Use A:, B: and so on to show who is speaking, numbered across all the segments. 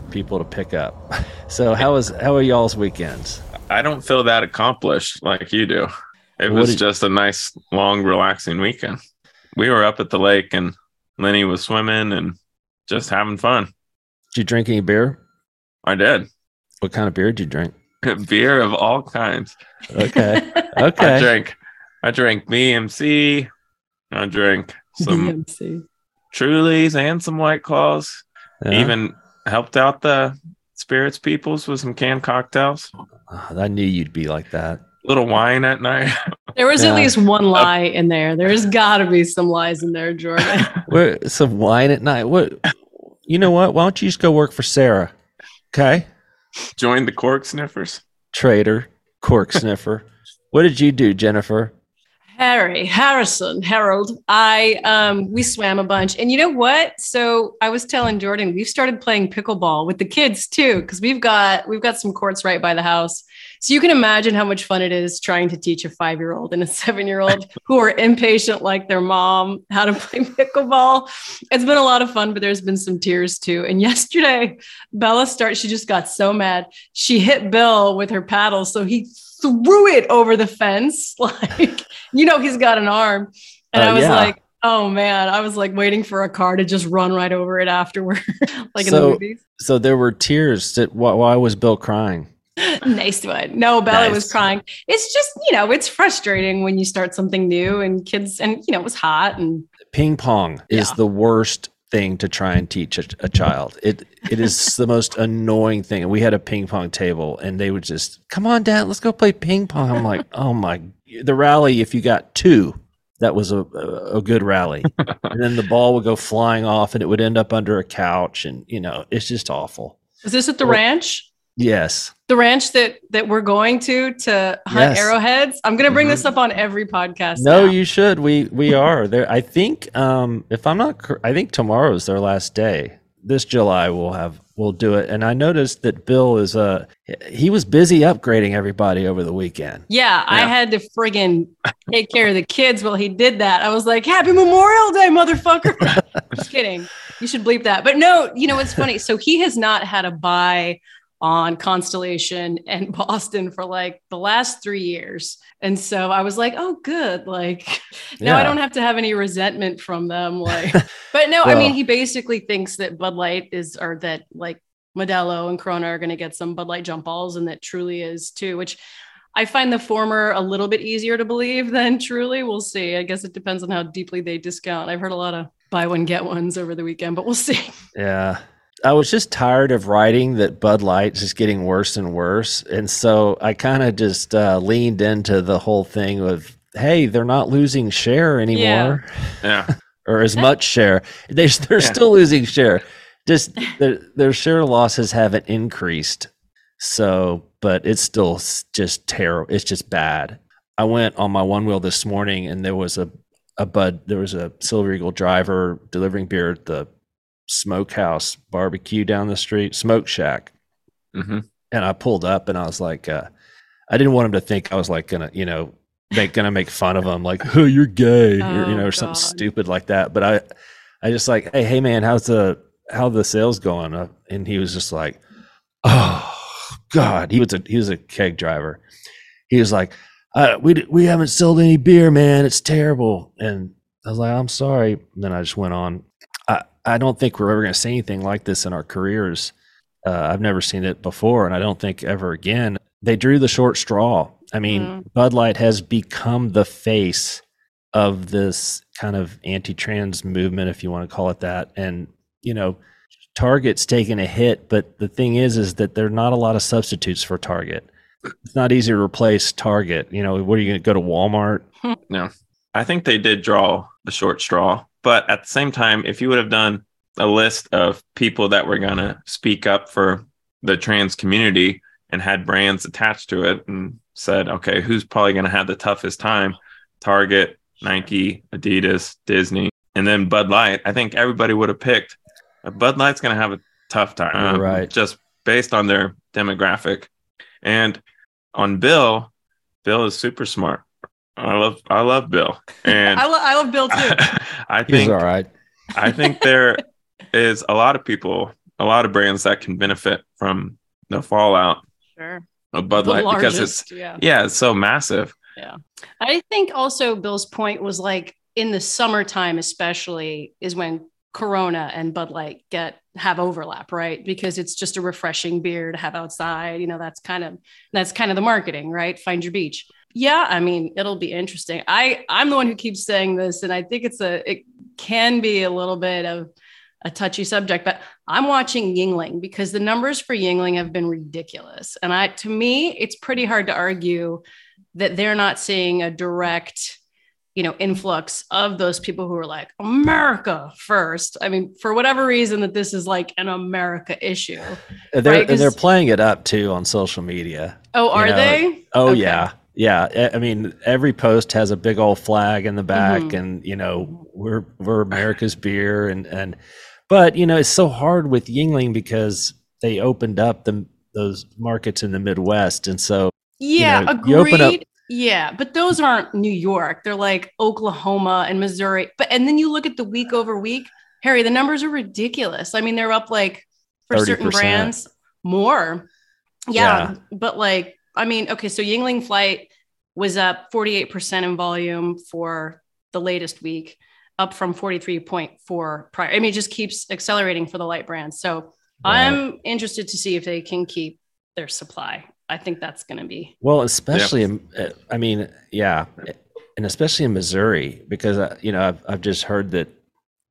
A: for people to pick up. So how was how are y'all's weekends?
B: I don't feel that accomplished like you do. It
A: What
B: was
A: did-
B: just a nice, long, relaxing weekend. We were up at the lake and Lenny was swimming and just having fun.
A: Did you drink any beer?
B: I did.
A: What kind of beer did you drink?
B: Beer of all kinds.
A: Okay. Okay.
B: I
A: Okay.
B: drank I drank BMC. I drank some
C: DMC.
B: Trulies and some White Claws.
A: Yeah.
B: Even helped out the spirits peoples with some canned cocktails.
A: Oh, I knew you'd be like that.
B: little wine at night.
C: There was
A: Yeah.
C: at least one lie in there. There's got to be some lies in there, Jordan.
A: Where some wine at night. What? You know what? Why don't you just go work for Sarah? Okay.
B: Join the cork sniffers.
A: Traitor, cork sniffer. What did you do, Jennifer?
C: Harry Harrison Harold. I um we swam a bunch, and you know what? So I was telling Jordan we've started playing pickleball with the kids too, because we've got we've got some courts right by the house. So you can imagine how much fun it is trying to teach a five year old and a seven year old who are impatient like their mom how to play pickleball. It's been a lot of fun, but there's been some tears too. And yesterday, Bella started. She just got so mad. She hit Bill with her paddle, so he threw it over the fence like you know he's got an arm and
A: Uh,
C: i was
A: yeah.
C: like oh man i was like waiting for a car to just run right over it afterward like in the movies
A: So there were tears. That, why, why was Bill crying?
C: nice one no bella was crying it's just you know it's frustrating when you start something new and kids and you know it was hot and
A: Ping pong is
C: Yeah.
A: the worst thing to try and teach a, a child. It it is the most annoying thing. We had a ping pong table, and they would just come on, Dad, let's go play ping pong. I'm like, oh my, the rally. If you got two, that was a a, a good rally, and then the ball would go flying off, and it would end up under a couch, and you know, it's just awful.
C: Is this at the
A: Well-
C: ranch
A: Yes,
C: the ranch that that we're going to to hunt
A: Yes.
C: arrowheads i'm gonna bring
B: Mhm.
C: this up on every podcast
A: no,
C: now.
A: you should. We we are there. I think, um, if I'm not, I think tomorrow is their last day. This July we'll have we'll do it. And I noticed that Bill is uh he was busy upgrading everybody over the weekend.
C: Yeah, I had to friggin' take care of the kids while he did that. I was like, Happy Memorial Day, motherfucker. Just kidding. You should bleep that. But no, you know, it's funny. So he has not had a buy on Constellation and Boston for like the last three years. And so I was like, oh, good. Like, now I don't have to have any resentment from them. Like, but no, I mean, he basically thinks that Bud Light is, or that like Modelo and Corona are going to get some Bud Light jump balls, and that truly is too, which I find the former a little bit easier to believe than truly. We'll see. I guess it depends on how deeply they discount. I've heard a lot of buy one, get ones over the weekend, but we'll see.
A: Yeah. I was just tired of writing that Bud Light's just getting worse and worse. And so I kind of just uh, leaned into the whole thing of, hey, they're not losing share anymore
B: Yeah.
A: or as much share. They, they're
B: Yeah.
A: still losing share. Just their, their share losses haven't increased. So, but it's still just terrible. It's just bad. I went on my one wheel this morning and there was a, a Bud, there was a Silver Eagle driver delivering beer at the smokehouse barbecue down the street, smoke shack.
B: hmm
A: And I pulled up and I was like, uh, I didn't want him to think I was like gonna, you know, make gonna make fun of him, like, oh, you're gay, or, you
C: Oh,
A: know, or something stupid like that. But I, I just like, hey, hey, man, how's the how the sales going? Uh, and he was just like, oh God, he was a he was a keg driver. He was like, uh, we we haven't sold any beer, man. It's terrible. And I was like, I'm sorry. And then I just went on. I I don't think we're ever going to see anything like this in our careers. Uh, I've never seen it before, and I don't think ever again. They drew the short straw. I mean,
C: Mm.
A: Bud Light has become the face of this kind of anti-trans movement, if you want to call it that. And you know, Target's taken a hit, but the thing is, is that there are not a lot of substitutes for Target. It's not easy to replace Target. You know, what are you going to go to Walmart? No.
B: I think they did draw the short straw, but at the same time, if you would have done a list of people that were going to speak up for the trans community and had brands attached to it and said, okay, who's probably going to have the toughest time? Target, Nike, Adidas, Disney, and then Bud Light. I think everybody would have picked uh, Bud Light's going to have a tough time, um,
A: Right.
B: Just based on their demographic, and on Bill, Bill is super smart. I love, I love Bill, and
C: I, lo- I love Bill too.
B: I
A: He's
B: think
A: all right.
B: I think there is a lot of people a lot of brands that can benefit from the fallout
C: Sure.
B: of Bud
C: The
B: Light because it's
C: yeah.
B: yeah, it's so massive.
C: Yeah, I think also Bill's point was like in the summertime, especially, is when Corona and Bud Light get have overlap, right? Because it's just a refreshing beer to have outside. You know, that's kind of that's kind of the marketing, right? Find your beach. Yeah, I mean, it'll be interesting. I I'm the one who keeps saying this, and I think it's a it can be a little bit of a touchy subject, but I'm watching Yuengling because the numbers for Yuengling have been ridiculous. And I to me, it's pretty hard to argue that they're not seeing a direct you know influx of those people who are like america first i mean for whatever reason that this is like an america issue
A: And they're,
C: Right,
A: and they're playing it up too on social media.
C: oh are
A: know,
C: they
A: Oh
C: Okay.
A: yeah, yeah. I- mean, every post has a big old flag in the back,
C: Mhm.
A: and you know we're we're America's beer, and and but you know it's so hard with Yuengling because they opened up the those markets in the Midwest, and so
C: yeah
A: know, you
C: agreed
A: open up-
C: yeah but those aren't new york they're like oklahoma and missouri but and then you look at the week over week harry the numbers are ridiculous i mean they're up like for certain
A: 30%.
C: brands more yeah, but like i mean okay so Yuengling flight was up 48% in volume for the latest week up from 43.4 prior i mean it just keeps accelerating for the light brands so i'm interested to see if they can keep their supply i think that's going to be
A: Well, especially, in, I mean, yeah, and especially in Missouri, because uh, you know I've I've just heard that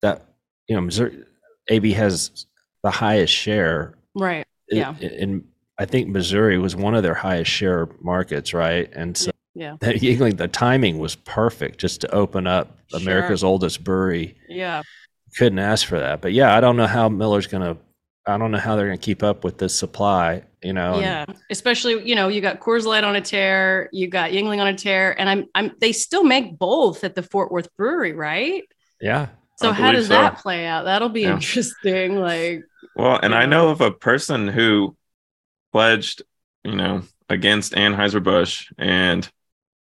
A: that you know Missouri AB has the highest share.
C: right
A: i-
C: Yeah.
A: in I think Missouri was one of their highest share markets, right? And so
C: yeah
A: that Yuengling, the timing was perfect just to open up
C: Sure.
A: America's oldest brewery.
C: yeah
A: Couldn't ask for that, but yeah, I don't know how Miller's gonna. I don't know how they're gonna keep up with this supply. You know, and-
C: yeah especially you know you got Coors Light on a tear you got Yuengling on a tear and i'm i'm they still make both at the fort worth brewery right
A: yeah.
C: so
B: I
C: how does
B: so.
C: that play out that'll be
B: Yeah.
C: interesting like
B: Well, and I know of a person who pledged, you know, against Anheuser-Busch and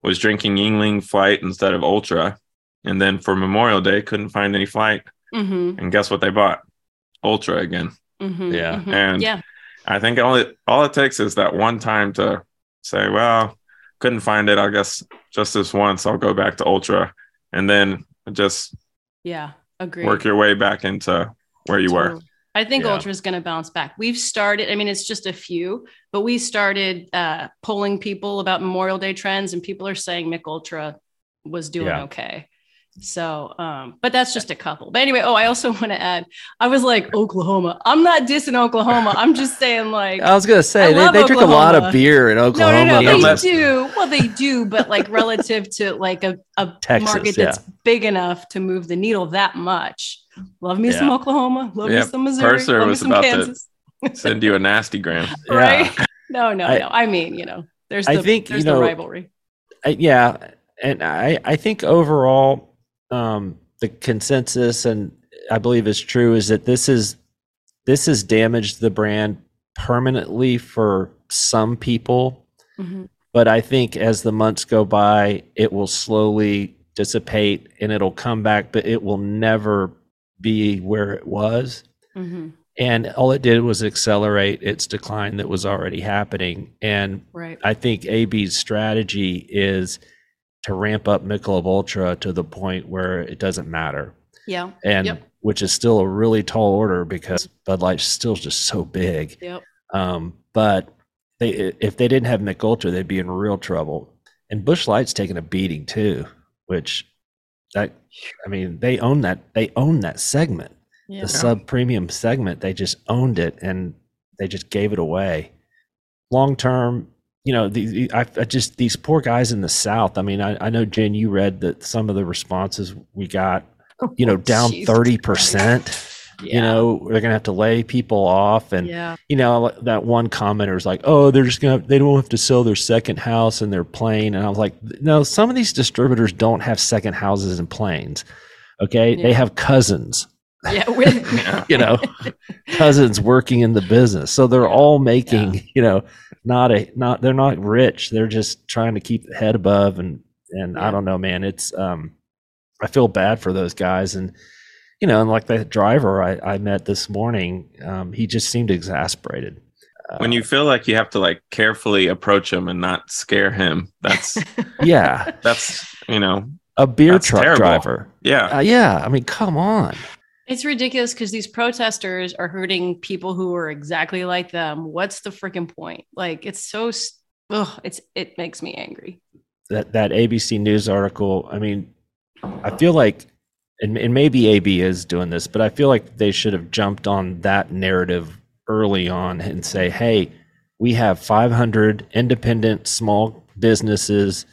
B: was drinking Yuengling Flight instead of Ultra. And then for Memorial Day, couldn't find any Flight.
C: mhm,
B: And guess what they bought? Ultra again.
C: mhm,
A: Yeah.
C: mhm.
B: And
C: yeah
B: I think all it all it takes is that one time to say, well, couldn't find it. I guess just this once, I'll go back to Ultra, and then just
C: yeah agree
B: work your way back into where you were.
C: I think
A: Yeah.
C: Ultra is going to bounce back. We've started, I mean, it's just a few, but we started uh, polling people about Memorial Day trends, and people are saying Mich Ultra was doing
A: Yeah.
C: okay. So, um, but that's just a couple. But anyway, oh, I also want to add, I was like Oklahoma. I'm not dissing Oklahoma. I'm just saying, like,
A: I was gonna say they, they drink a lot of beer in Oklahoma.
C: no, no,
B: Yeah,
C: they do. Well, they do, but like relative to like a, a
A: Texas,
C: market that's big enough to move the needle that much. Love me some Oklahoma. Love
B: Yeah,
C: me some Missouri.
B: Purser
C: love me
B: was
C: some
B: about to-
C: Kansas.
B: Send you a nasty gram.
A: Yeah.
C: right? No, no,
A: I-
C: no. I mean, you know, there's
A: I
C: the,
A: think,
C: there's
A: you know,
C: the rivalry.
A: I, yeah, and I I think overall, um, the consensus and I believe is true is that this is this has damaged the brand permanently for some people,
C: Mhm.
A: but I think as the months go by, it will slowly dissipate and it'll come back, but it will never be where it was.
C: Mhm.
A: And all it did was accelerate its decline that was already happening. And
C: Right.
A: I think AB's strategy is to ramp up Michelob Ultra to the point where it doesn't matter,
C: Yeah.
A: and
C: Yep.
A: which is still a really tall order because Bud Light's still just so big.
C: Yep.
A: Um, but they, if they didn't have Mich Ultra, they'd be in real trouble. And Busch Light's taking a beating too, which that I mean they own that they own that segment.
C: Yeah.
A: the sub premium segment they just owned it and they just gave it away. Long term you know the, the- I, I just these poor guys in the south i mean I, I know jen you read that some of the responses we got oh, you know down
C: Jesus
A: 30% you know they're gonna have to lay people off and
C: yeah.
A: you know that one commenter was like oh they're just gonna they don't have to sell their second house and their plane and i was like no some of these distributors don't have second houses and planes okay? They have cousins.
C: Yeah. with-
B: Yeah.
A: you know cousins working in the business. So they're all making you know not a not they're not rich. They're just trying to keep the head above and and i don't know man it's um i feel bad for those guys and you know, and like the driver I, I met this morning, um, he just seemed exasperated. Uh,
B: when you feel like you have to like carefully approach him and not scare him, that's
A: yeah,
B: that's you know
A: a beer truck
B: terrible.
A: driver.
B: yeah
A: Uh, yeah, I mean, come on.
C: It's ridiculous because these protesters are hurting people who are exactly like them. What's the freaking point? Like, it's so, s- ugh, it's it makes me angry.
A: That that ABC News article. I mean, I feel like, and, and maybe AB is doing this, but I feel like they should have jumped on that narrative early on and say, hey, we have 500 independent small businesses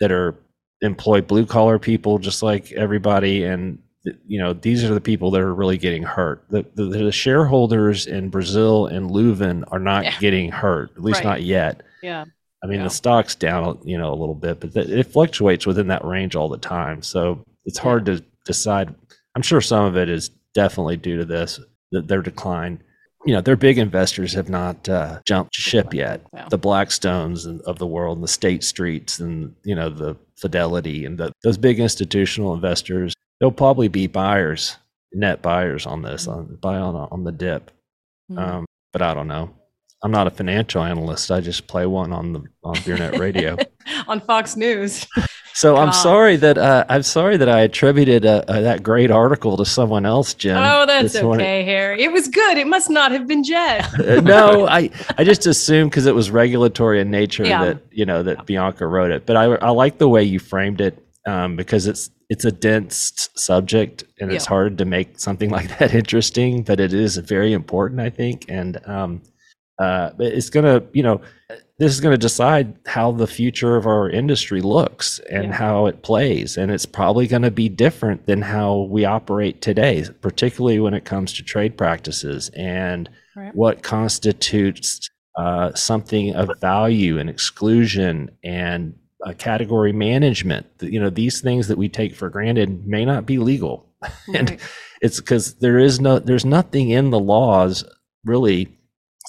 A: that are employ blue collar people just like everybody and you know these are the people that are really getting hurt the, the, the shareholders in brazil and leuven are not
C: Yeah.
A: getting hurt at least
C: Right.
A: not yet
C: Yeah.
A: i mean
C: Yeah.
A: the stock's down you know a little bit but th- it fluctuates within that range all the time so it's hard to decide. I'm sure some of it is definitely due to this th- their decline. You know their big investors have not uh, jumped ship yet.
C: Wow.
A: the blackstones of the world and the state streets and you know the fidelity and the, those big institutional investors they'll probably be buyers net buyers on this on buy on on the dip.
C: Mhm.
A: um, but i don't know. I'm not a financial analyst. I just play one on the on beernet radio.
C: On Fox News.
A: so i'm sorry that uh, i'm sorry that i attributed uh, uh, that great article to someone else jim
C: oh, that's
A: this morning.
C: okay, Harry. It was good. It must not have been Jed.
A: Uh, no, I I just assumed because it was regulatory in nature
C: Yeah.
A: that you know that Bianca wrote it. But I I like the way you framed it um, because it's it's a dense subject and it's hard to make something like that interesting. But it is very important, I think, and um, uh, but it's gonna you know this is going to decide how the future of our industry looks and
C: Yeah.
A: how it plays and it's probably going to be different than how we operate today particularly when it comes to trade practices and
C: Right.
A: what constitutes uh, something of value and exclusion and uh, category management you know these things that we take for granted may not be legal and it's because there is no there's nothing in the laws really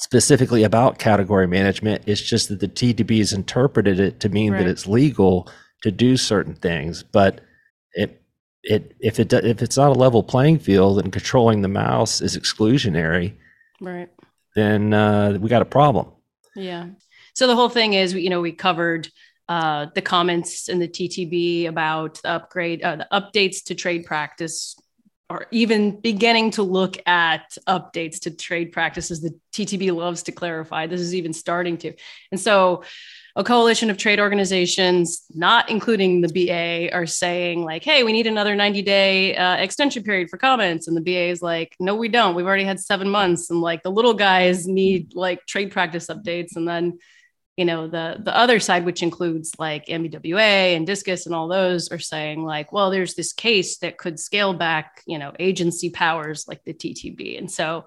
A: specifically about category management it's just that the ttb has interpreted it to mean
C: Right.
A: that it's legal to do certain things but it it if it if it's not a level playing field and controlling the mouse is exclusionary
C: Right.
A: then uh, we got a problem
C: Yeah. So the whole thing is, you know, we covered uh, the comments in the TTB about the upgrade, uh, the updates to trade practice, or even beginning to look at updates to trade practices. The TTB loves to clarify. This is even starting to, and so a coalition of trade organizations, not including the BA, are saying like, "Hey, we need another 90 day uh, extension period for comments," and the BA is like, "No, we don't. We've already had seven months." And like the little guys need like trade practice updates, and then you know the the other side, which includes like NBWA and Discus and all those, are saying like, "Well, there's this case that could scale back, you know, agency powers like the TTB," and so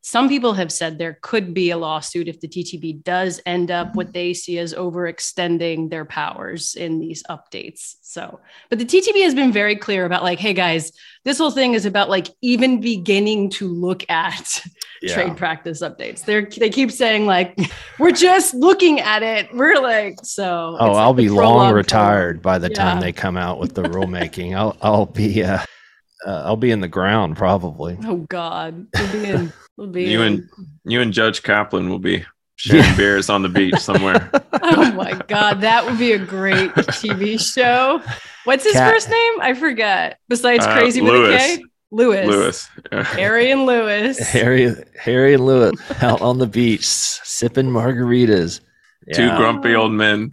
C: some people have said there could be a lawsuit if the TTB does end up what they see as overextending their powers in these updates. So, but the TTB has been very clear about like, hey guys, this whole thing is about like even beginning to look at trade practice updates. They're they keep saying like, we're just looking at it. We're like, so.
A: oh i'll
C: the
A: be long retired by the time they come out with the rulemaking i'll i'll be uh, uh, i'll be in the ground probably
C: Oh God, we'll be in. We'll be
B: You and you and Judge Kaplan will be sharing
A: Yeah.
B: beers on the beach somewhere.
C: Oh my God, that would be a great TV show. What's his
A: Cat-
C: first name? I forget. Besides
B: Uh,
C: Crazy with
B: Lewis.
C: a K? Lewis.
B: Lewis.
C: Harry and Lewis.
A: Harry, Harry and Lewis out on the beach sipping margaritas.
B: Two grumpy old men.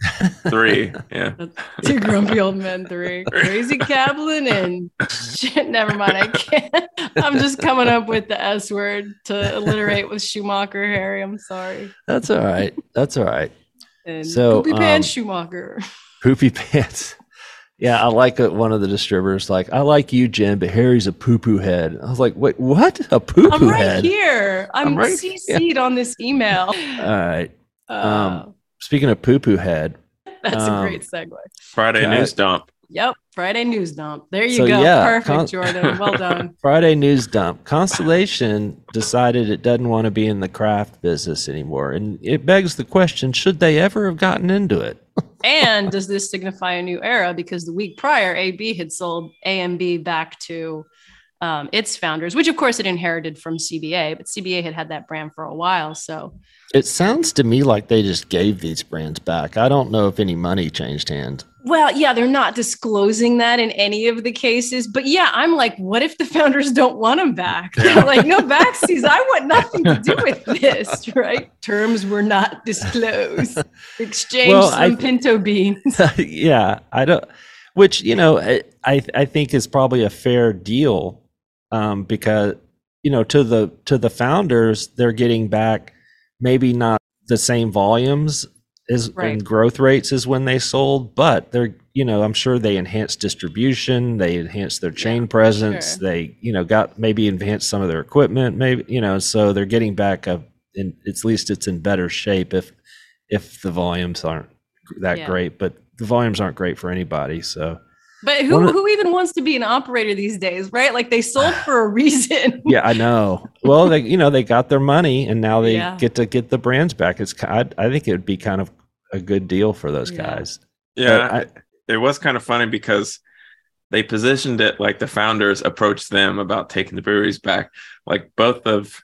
B: Three. Yeah.
C: Two grumpy old men, three. Crazy Kaplan and shit. Never mind. I can't. I'm just coming up with the S word to alliterate with Schuhmacher, Harry. I'm sorry.
A: That's all right. That's all right.
C: And
A: So,
C: Poopy Pants
A: um,
C: Schuhmacher.
A: Poopy pants. Yeah, I like it. One of the distributors like, I like you, Jim, but Harry's a poo poo head. I was like, wait, what? A poo
C: I'm right
A: head?
C: here. I'm,
A: I'm right-
C: CC'd on this email.
A: All right.
C: Uh,
A: Um, Speaking of poo poo head,
C: that's
A: um,
C: a great segue.
B: Friday
A: Okay.
B: news dump.
C: Yep. Friday news dump. There you
A: So,
C: go.
A: yeah,
C: Perfect,
A: con-
C: Jordan. Well done.
A: Friday news dump. Constellation decided it doesn't want to be in the craft business anymore. And it begs the question should they ever have gotten into it?
C: And does this signify a new era? Because the week prior, AB had sold AMB back to um, its founders, which of course it inherited from CBA, but CBA had had that brand for a while. So
A: It sounds to me like they just gave these brands back. I don't know if any money changed hands.
C: Well, yeah, they're not disclosing that in any of the cases. But yeah, I'm like, what if the founders don't want them back? They're like, no backsies. I want nothing to do with this, right? Terms were not disclosed. Exchange
A: Well,
C: some
A: I-
C: pinto beans.
A: yeah, I don't. Which you know, I I I think is probably a fair deal, um, because you know to the to the founders they're getting back maybe not the same volumes as
C: Right.
A: and growth rates as when they sold, but they're you know I'm sure they enhanced distribution, they enhanced their chain presence,
C: sure.
A: they you know got maybe enhanced some of their equipment, maybe you know so they're getting back a in at least it's in better shape if if the volumes aren't that
C: Yeah.
A: great, but the volumes aren't great for anybody. So
C: But who,
A: One of-
C: who even wants to be an operator these days, right? Like they sold for a reason.
A: yeah, I know. Well, they you know they got their money and now they
C: Yeah.
A: get to get the brands back. It's I, I think it would be kind of a good deal for those
C: Yeah.
A: guys.
B: Yeah,
A: I-
B: it was kind of funny because they positioned it like the founders approached them about taking the breweries back. Like both of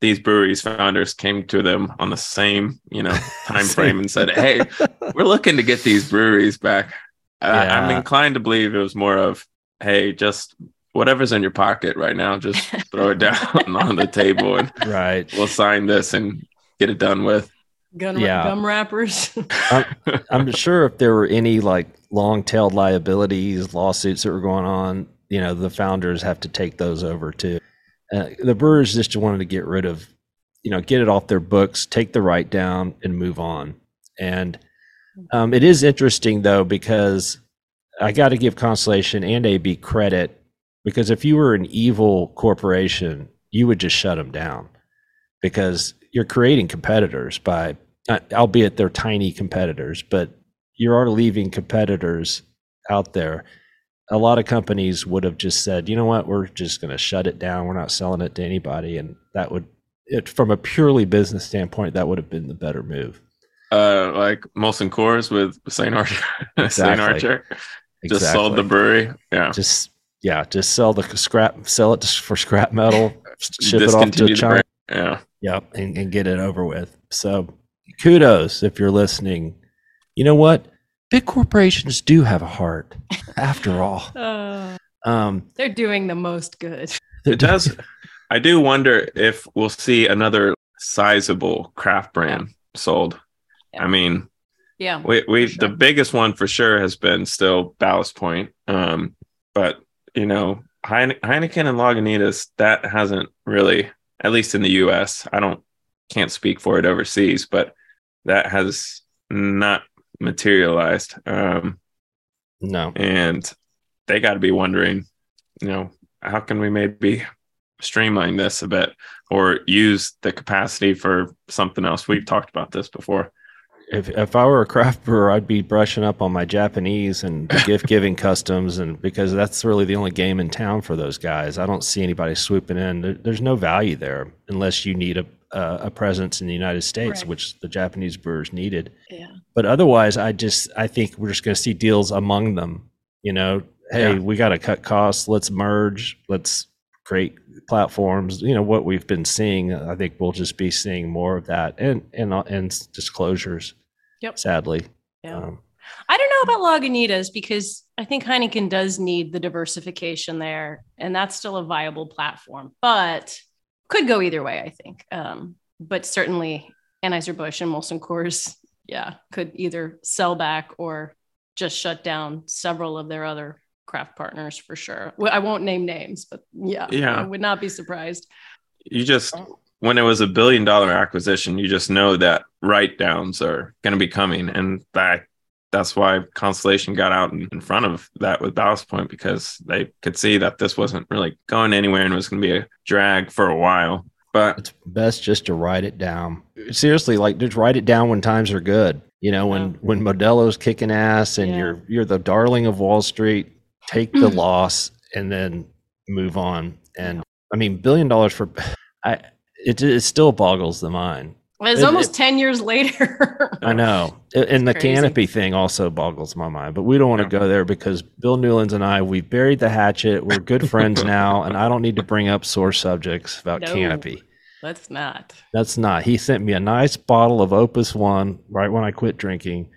B: these breweries founders came to them on the same, you know, time frame and said, "Hey, we're looking to get these breweries back." Uh, I'm inclined to believe it was more of, "Hey, just whatever's in your pocket right now, just throw it down on the table and
A: right.
B: we'll sign this and get it done with."
C: Gun,
A: Yeah.
C: Gum wrappers.
A: I'm sure if there were any like long-tailed liabilities, lawsuits that were going on, you know, the founders have to take those over too. Uh, the brewers just wanted to get rid of, you know, get it off their books, take the write down, and move on. And um, it is interesting though because I got to give Constellation and AB credit because if you were an evil corporation, you would just shut them down because you're creating competitors by, uh, albeit they're tiny competitors, but you are leaving competitors out there. A lot of companies would have just said, you know what, we're just going to shut it down. We're not selling it to anybody. And that would, it, from a purely business standpoint, that would have been the better move.
B: Uh, like Molson Coors with St. Archer, St. Archer just sold the brewery. Yeah.
A: just yeah, just sell the scrap, sell it for scrap metal, ship it off to China.
B: brand. Yeah.
A: Yep, and, and get it over with. So kudos if you're listening. You know what? Big corporations do have a heart, after all.
C: Uh,
A: Um,
C: they're doing the most good.
B: It does. I do wonder if we'll see another sizable craft brand sold.
C: Yeah.
B: I mean,
C: Yeah.
B: we, we
C: sure.
B: the biggest one for sure has been still Ballast Point. Um, but you know, Heine- Heineken and Lagunitas that hasn't really, at least in the U.S. I don't can't speak for it overseas, but that has not materialized. Um,
A: no,
B: and they got to be wondering, you know, how can we maybe streamline this a bit or use the capacity for something else? We've talked about this before.
A: If if I were a craft brewer, I'd be brushing up on my Japanese and gift giving customs, and because that's really the only game in town for those guys. I don't see anybody swooping in. There, there's no value there unless you need a a, a presence in the United States,
C: Right.
A: which the Japanese brewers needed.
C: Yeah.
A: But otherwise, I just I think we're just going to see deals among them. You know, hey,
B: Yeah.
A: we got to cut costs. Let's merge. Let's create platforms. You know what we've been seeing. I think we'll just be seeing more of that, and and and disclosures.
C: Yep.
A: Sadly.
C: Yeah.
A: Um,
C: I don't know about Lagunitas because I think Heineken does need the diversification there, and that's still a viable platform, but could go either way, I think. Um, but certainly Anheuser-Busch and Molson Coors, yeah, could either sell back or just shut down several of their other craft partners for sure. Well, I won't name names, but yeah,
B: Yeah.
C: I would not be surprised.
B: You just, when it was a billion dollar acquisition, you just know that write downs are going to be coming. And that that's why Constellation got out in, in front of that with Ballast Point because they could see that this wasn't really going anywhere and was going to be a drag for a while. But
A: it's best just to write it down. Seriously, like just write it down when times are good. You know, when
C: Yeah.
A: when Modelo's kicking ass and
C: Yeah.
A: you're you're the darling of Wall Street, take the mm-hmm. loss and then move on. And I mean, billion dollars for I it it still boggles the mind.
C: It's
A: It-
C: almost 10 years later.
A: I know. A- And the
C: crazy.
A: canopy thing also boggles my mind, but we don't want to
B: Yeah.
A: go there because Bill Newlands and I, we've buried the hatchet. We're good friends now, and I don't need to bring up sore subjects about
C: No.
A: canopy.
C: Let's not.
A: That's not. He sent me a nice bottle of Opus One right when I quit drinking,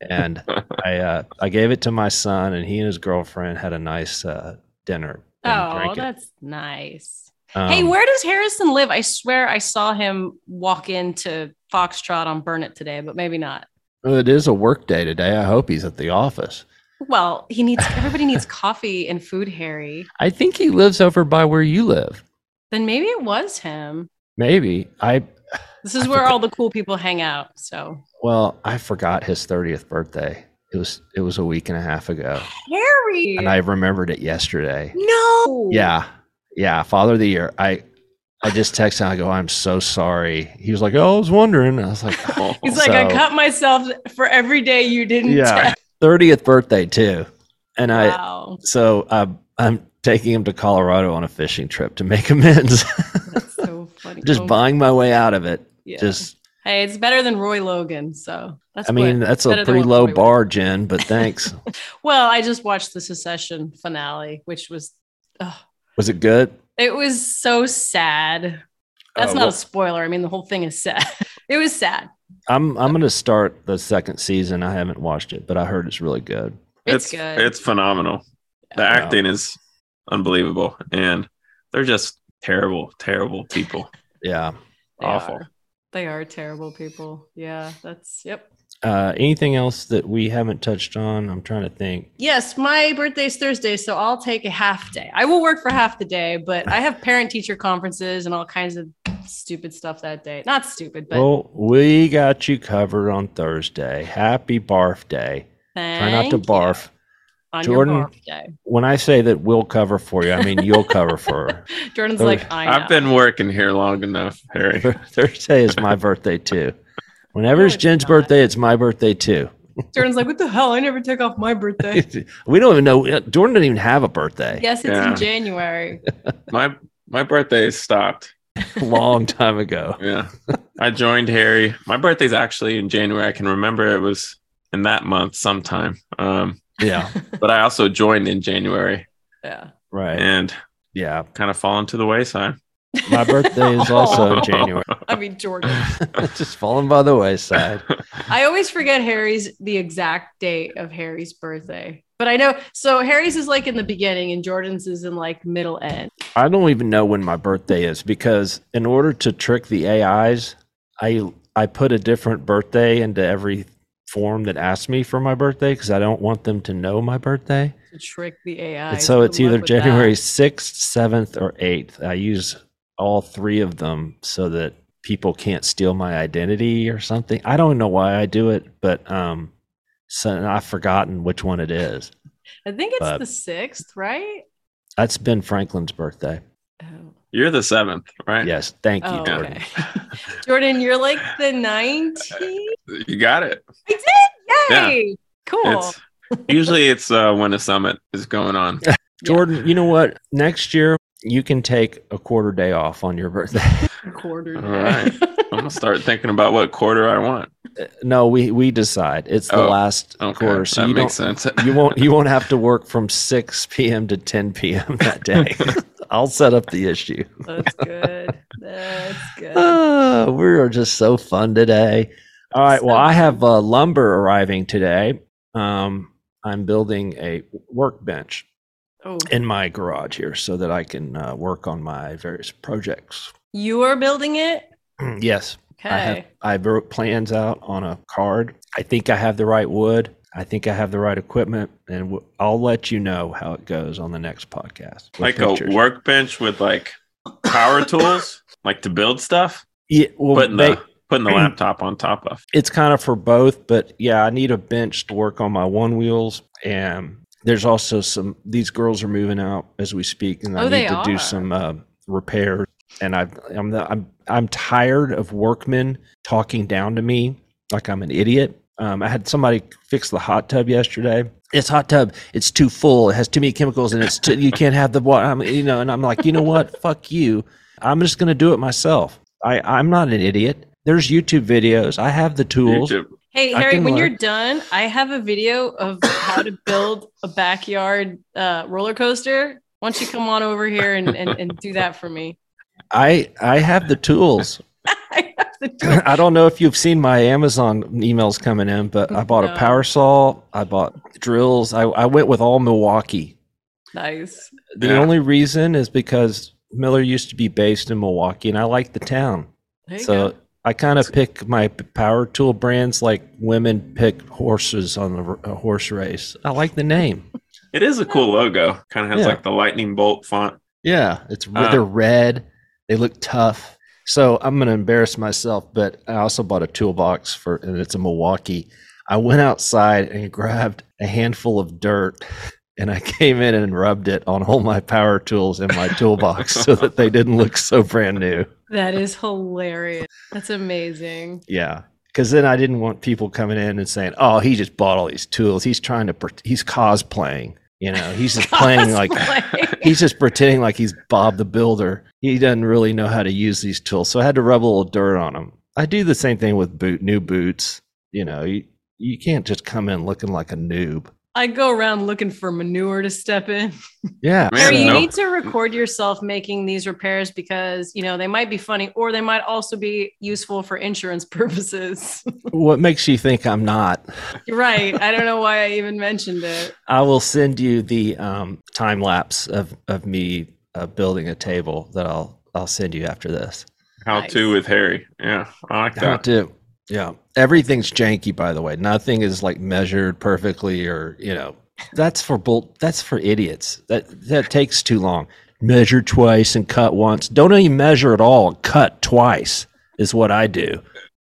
A: and I uh, I gave it to my son, and he and his girlfriend had a nice uh, dinner.
C: Oh,
A: drank it.
C: that's nice.
A: Um,
C: hey, where does Harrison live? I swear I saw him walk into Foxtrot on Burnet today, but maybe not.
A: well, it is a work day today. I hope he's at the office.
C: Well, he needs everybody needs coffee and food, Harry.
A: I think he lives over by where you live.
C: Then maybe it was him.
A: Maybe I.
C: This is
A: I
C: where
A: forgot-
C: all the cool people hang out. So
A: Well, I forgot his thirtieth birthday. It was it was a week and a half ago,
C: Harry.
A: and I remembered it yesterday.
C: no.
A: Yeah, yeah, Father of the Year. I I just texted him. I go, I'm so sorry. He was like, Oh, I was wondering. I was like,
B: Oh,
C: He's like, I cut myself for every day you didn't.
A: Yeah,
C: text."
A: thirtieth birthday too, and I
C: Wow.
A: so I'm I'm taking him to Colorado on a fishing trip to make amends.
C: That's so funny.
A: just
C: Oh,
A: buying my way out of it.
C: Yeah.
A: Just
C: hey, it's better than Roy Logan. So that's.
A: I mean,
C: what-
A: that's
C: better
A: a pretty low
C: Roy would-
A: bar, Jen, but thanks.
C: Well, I just watched the Succession finale, which was. ugh,
A: was it good?
C: it was so sad. That's
A: Oh,
C: not
A: well-
C: a spoiler. I mean, the whole thing is sad. it was sad.
A: I'm I'm gonna start the second season. I haven't watched it, but I heard it's really good.
C: It's,
B: it's
C: good.
B: It's phenomenal. The
C: Yeah.
B: acting is unbelievable, and they're just terrible, terrible people.
A: Yeah.
B: Awful.
C: are. They are terrible people. Yeah, that's yep.
A: Uh, anything else that we haven't touched on? I'm trying to think.
C: Yes, my birthday's Thursday, so I'll take a half day. I will work for half the day, but I have parent teacher conferences and all kinds of stupid stuff that day. Not stupid, but
A: well, we got you covered on Thursday. Happy barf day. Try not to
C: barf. you.
A: Barf.
C: on
A: Jordan-
C: your birthday.
A: When I say that we'll cover for you, I mean you'll cover for her.
C: Jordan's like, I know.
B: I've been working here long enough, Harry.
A: Thursday is my birthday too. Whenever
C: No,
A: it's
C: it's
A: Jen's
C: not.
A: birthday, it's my birthday too.
C: Jordan's like, what the hell? I never take off my birthday.
A: we don't even know. Jordan doesn't even have a birthday.
C: yes, it's
B: Yeah.
C: in January.
B: My my birthday is stopped.
A: A long time ago.
B: Yeah. I joined Harry. My birthday's actually in January. I can remember it was in that month sometime. Um,
A: Yeah.
B: but I also joined in January
C: Yeah.
A: Right.
B: and
A: Yeah.
B: kind of fallen to the wayside.
A: My birthday is also in January.
C: I mean, Jordan.
A: Just falling by the wayside.
C: I always forget Harry's the exact date of Harry's birthday. But I know so Harry's is like in the beginning and Jordan's is in like middle end.
A: I don't even know when my birthday is because in order to trick the AIs, I I put a different birthday into every form that asks me for my birthday because I don't want them to know my birthday.
C: to trick the AI.
A: And so it's either January 6th, 7th, or 8th. I use all three of them so that people can't steal my identity or something. I don't know why I do it, but um so I've forgotten which one it is.
C: I think it's
A: but-
C: the sixth, right?
A: That's Ben Franklin's birthday.
B: You're the seventh, right?
A: Yes, thank you,
C: oh,
A: Jordan.
C: okay. Jordan, you're like the 19th?
B: You got it.
C: I did. Yay! Cool.
B: It's usually it's uh, when a summit is going on.
A: Jordan, you know what? Next year you can take a quarter day off on your birthday.
C: Quarter. Day.
B: All right. I'm gonna start thinking about what quarter I want.
A: No, we we decide. It's the
B: Oh,
A: last
B: Okay,
A: quarter, so
B: that
A: you don't
B: makes sense.
A: you won't you won't have to work from 6 p.m. to 10 p.m. that day. I'll set up the issue.
C: That's good. That's good.
A: Oh, we are just so fun today. All right. Well, I have uh, lumber arriving today. Um, I'm building a workbench
C: Oh,
A: in my garage here so that I can uh, work on my various projects.
C: you are building it?
A: yes, I have. I wrote plans out on a card. I think I have the right wood. I think I have the right equipment, and w- I'll let you know how it goes on the next podcast.
B: like
A: pictures.
B: a workbench with like power tools, like to build stuff.
A: Yeah, well,
B: putting
A: they-
B: the putting the laptop on top of.
A: it's kind of for both, but yeah, I need a bench to work on my one wheels. And there's also some, these girls are moving out as we speak, and I
C: Oh, they
A: need to do some uh, repairs. And I, I'm, the, I'm, I'm tired of workmen talking down to me like I'm an idiot. Um, I had somebody fix the hot tub yesterday. It's hot tub. It's too full. It has too many chemicals, and it's too, you can't have the water. I'm, you know, and I'm like, you know what? Fuck you. I'm just gonna do it myself. I, I'm not an idiot. there's YouTube videos. I have the tools.
B: YouTube.
C: Hey Harry, when
A: learn.
C: you're done, I have a video of how to build a backyard uh, roller coaster. Why don't you come on over here and, and, and do that for me?
A: I I have the tools.
C: I have to do it.
A: I don't know if you've seen my Amazon emails coming in, but I bought
C: No.
A: a power saw. I bought drills. I, I went with all Milwaukee.
C: Nice.
A: The
B: Yeah.
A: only reason is because Miller used to be based in Milwaukee, and I like the town. So
C: go.
A: I kind of pick my power tool brands like women pick horses on a, horse race. I like the name.
B: It is a cool logo. Kind of has
A: Yeah.
B: like the lightning bolt font.
A: Yeah, it's
B: Uh,
A: they're red. They look tough. So I'm gonna embarrass myself, but I also bought a toolbox for, and it's a Milwaukee. I went outside and grabbed a handful of dirt, and I came in and rubbed it on all my power tools in my toolbox so that they didn't look so brand new.
C: That is hilarious. That's amazing.
A: Yeah, because then I didn't want people coming in and saying, "Oh, he just bought all these tools. He's trying to, he's cosplaying." You know, he's just playing like he's just pretending like he's Bob the Builder. He doesn't really know how to use these tools. So I had to rub a little dirt on him. I do the same thing with boot new boots. You know, you, you can't just come in looking like a noob.
C: I go around looking for manure to step in.
A: Yeah.
B: Man,
C: Harry, you
B: no.
C: need to record yourself making these repairs because you know they might be funny or they might also be useful for insurance purposes.
A: What makes you think I'm not?
C: You're right. I don't know why I even mentioned it.
A: I will send you the um, time lapse of, of me uh, building a table that I'll I'll send you after this.
B: How
C: Nice.
B: to with Harry. Yeah, I like
A: How
B: that.
A: to? Yeah. Everything's janky, by the way. Nothing is like measured perfectly, or you know, that's for bull. That's for idiots. That that takes too long. Measure twice and cut once. Don't even measure at all. Cut twice is what I do.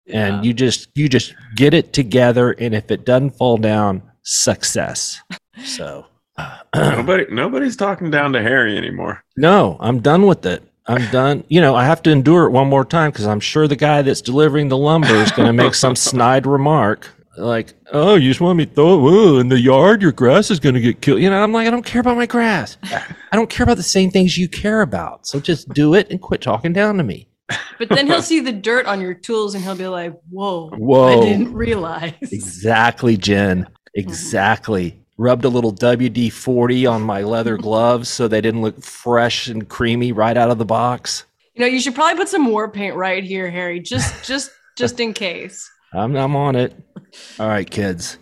C: Yeah.
A: And you just you just get it together, and if it doesn't fall down, success. So.
B: Nobody, nobody's talking down to Harry anymore.
A: No, I'm done with it. I'm done. You know, I have to endure it one more time because I'm sure the guy that's delivering the lumber is going to make some snide remark like, "Oh, you just want me to throw it ooh, in the yard? Your grass is going to get killed." You know, I'm like, I don't care about my grass. I don't care about the same things you care about. So just do it and quit talking down to me.
C: But then he'll see the dirt on your tools and he'll be like, "Whoa,
A: Whoa.
C: I didn't realize."
A: Exactly, Jen. Exactly. Rubbed a little WD 40 on my leather gloves so they didn't look fresh and creamy right out of the box.
C: You know, you should probably put some war paint right here, Harry, just just just in case.
A: I'm, I'm on it. All right, kids.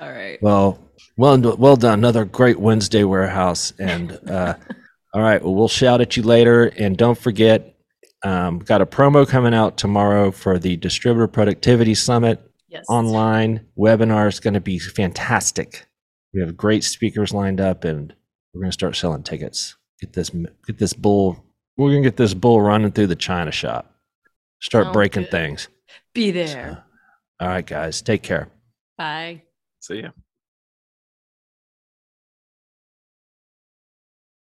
C: All right.
A: Well, well, well done. Another great Wednesday warehouse. And uh, all right, well, we'll shout at you later. And don't forget, um, got a promo coming out tomorrow for the Distributor Productivity Summit
C: Yes.
A: online webinar. is going to be fantastic. We have great speakers lined up, and we're going to start selling tickets. Get this, get this bull. We're going to get this bull running through the China shop. Start
C: Sounds
A: breaking
C: good.
A: things.
C: Be there.
A: All right, guys, take care.
C: Bye.
B: See ya.